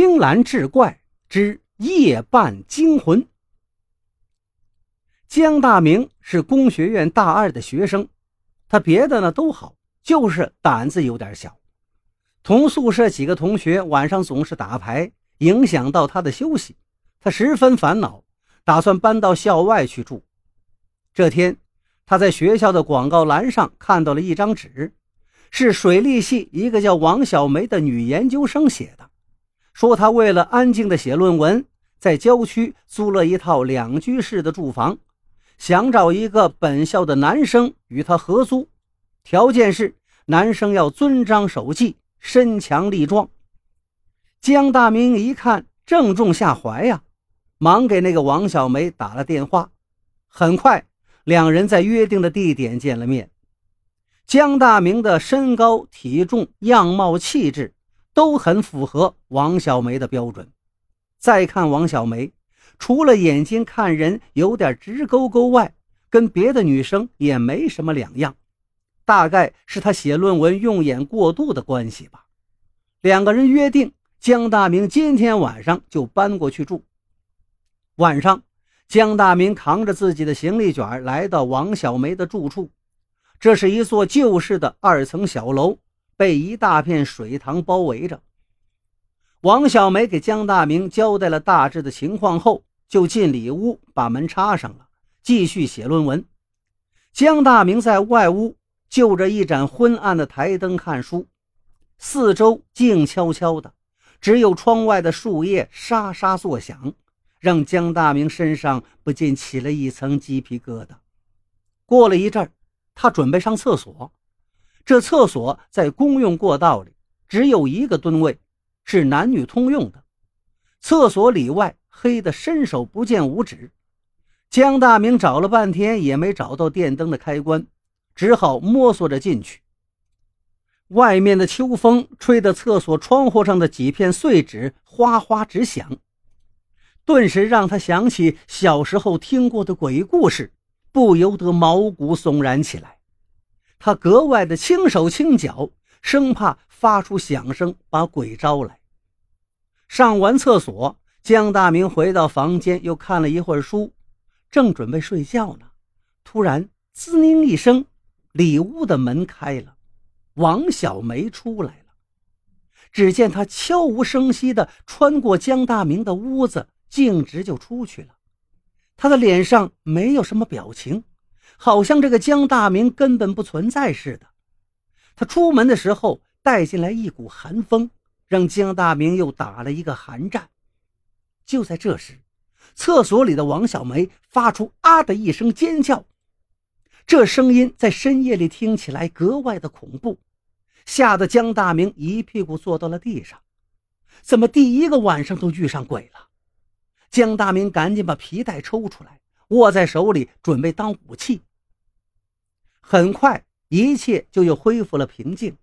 青蓝志怪之夜半惊魂。江大明是工学院大二的学生，他别的呢都好，就是胆子有点小。同宿舍几个同学晚上总是打牌，影响到他的休息，他十分烦恼，打算搬到校外去住。这天，他在学校的广告栏上看到了一张纸，是水利系一个叫王小梅的女研究生写的。说他为了安静的写论文，在郊区租了一套两居室的住房，想找一个本校的男生与他合租，条件是男生要遵章守纪、身强力壮。江大明一看，正中下怀呀，忙给那个王小梅打了电话。很快，两人在约定的地点见了面。江大明的身高、体重、样貌、气质。都很符合王小梅的标准。再看王小梅，除了眼睛看人有点直勾勾外，跟别的女生也没什么两样。大概是她写论文用眼过度的关系吧。两个人约定，江大明今天晚上就搬过去住。晚上，江大明扛着自己的行李卷来到王小梅的住处。这是一座旧式的二层小楼。被一大片水塘包围着。王小梅给江大明交代了大致的情况后，就进里屋把门插上了，继续写论文。江大明在外屋就着一盏昏暗的台灯看书，四周静悄悄的，只有窗外的树叶沙沙作响，让江大明身上不禁起了一层鸡皮疙瘩。过了一阵他准备上厕所。这厕所在公用过道里，只有一个蹲位，是男女通用的。厕所里外黑的伸手不见五指。江大明找了半天也没找到电灯的开关，只好摸索着进去。外面的秋风吹得厕所窗户上的几片碎纸哗哗直响，顿时让他想起小时候听过的鬼故事，不由得毛骨悚然起来。他格外的轻手轻脚，生怕发出响声把鬼招来。上完厕所，江大明回到房间，又看了一会儿书，正准备睡觉呢。突然，滋宁一声，里屋的门开了，王小梅出来了。只见她悄无声息地穿过江大明的屋子，径直就出去了。她的脸上没有什么表情。好像这个江大明根本不存在似的。他出门的时候带进来一股寒风，让江大明又打了一个寒战。就在这时，厕所里的王小梅发出“啊”的一声尖叫，这声音在深夜里听起来格外的恐怖，吓得江大明一屁股坐到了地上。怎么第一个晚上都遇上鬼了？江大明赶紧把皮带抽出来，握在手里，准备当武器。很快，一切就又恢复了平静。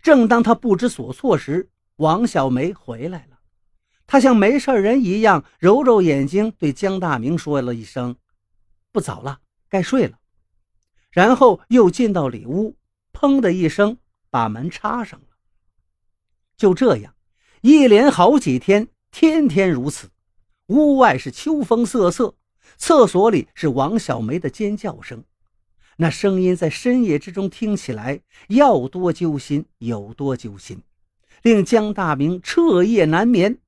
正当他不知所措时，王小梅回来了。她像没事人一样揉揉眼睛，对江大明说了一声：“不早了，该睡了。”然后又进到里屋，砰的一声把门插上了。就这样，一连好几天，天天如此。屋外是秋风瑟瑟，厕所里是王小梅的尖叫声。那声音在深夜之中听起来要多揪心有多揪心，令江大明彻夜难眠。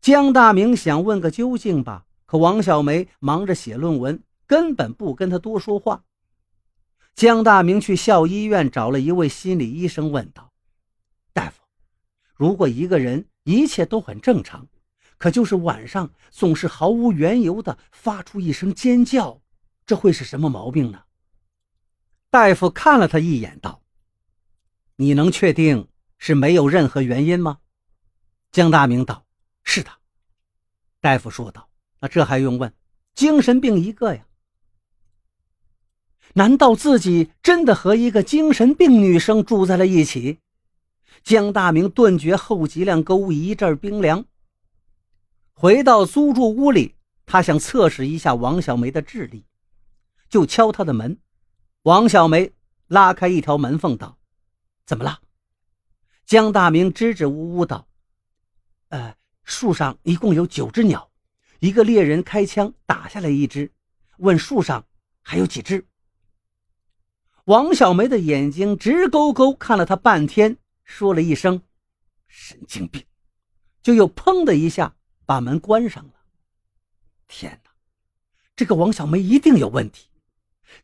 江大明想问个究竟吧，可王小梅忙着写论文，根本不跟他多说话。江大明去校医院找了一位心理医生，问道：“大夫，如果一个人一切都很正常，可就是晚上总是毫无缘由的发出一声尖叫，这会是什么毛病呢？”大夫看了他一眼，道：“你能确定是没有任何原因吗？”江大明道：“是的。”大夫说道：“那这还用问？精神病一个呀！难道自己真的和一个精神病女生住在了一起？”江大明顿觉后脊梁沟一阵冰凉。回到租住屋里，他想测试一下王小梅的智力，就敲她的门。王小梅拉开一条门缝，道：“怎么了？”江大明支支吾吾道：“呃，树上一共有九只鸟，一个猎人开枪打下来一只，问树上还有几只。王小梅的眼睛直勾勾看了他半天，说了一声“神经病”，就又砰的一下把门关上了。天哪，这个王小梅一定有问题。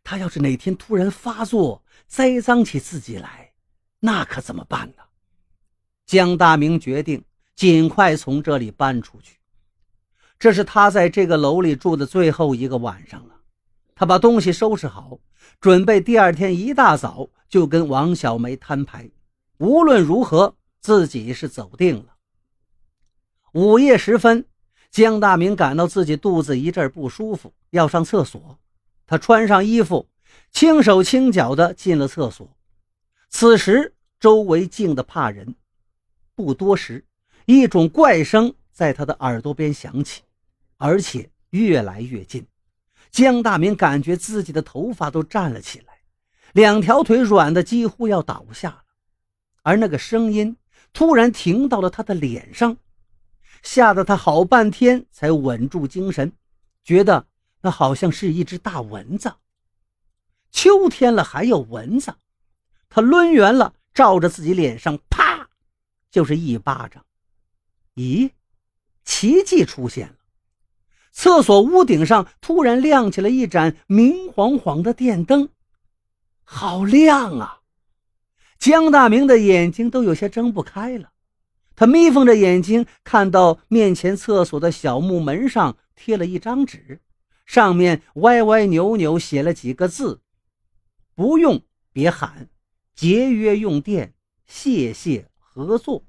他要是哪天突然发作，栽赃起自己来，那可怎么办呢？江大明决定尽快从这里搬出去。这是他在这个楼里住的最后一个晚上了。他把东西收拾好。准备第二天一大早就跟王小梅摊牌，无论如何自己是走定了。午夜时分，江大明感到自己肚子一阵不舒服，要上厕所。他穿上衣服，轻手轻脚地进了厕所。此时周围静得怕人。不多时，一种怪声在他的耳朵边响起，而且越来越近。江大明感觉自己的头发都站了起来，两条腿软的几乎要倒下了，而那个声音突然停到了他的脸上，吓得他好半天才稳住精神，觉得那好像是一只大蚊子。秋天了还有蚊子，他抡圆了照着自己脸上，啪，就是一巴掌。咦，奇迹出现了。厕所屋顶上突然亮起了一盏明晃晃的电灯，好亮啊！江大明的眼睛都有些睁不开了。他眯缝着眼睛，看到面前厕所的小木门上贴了一张纸，上面歪歪扭扭写了几个字：“不用别喊，节约用电，谢谢合作。”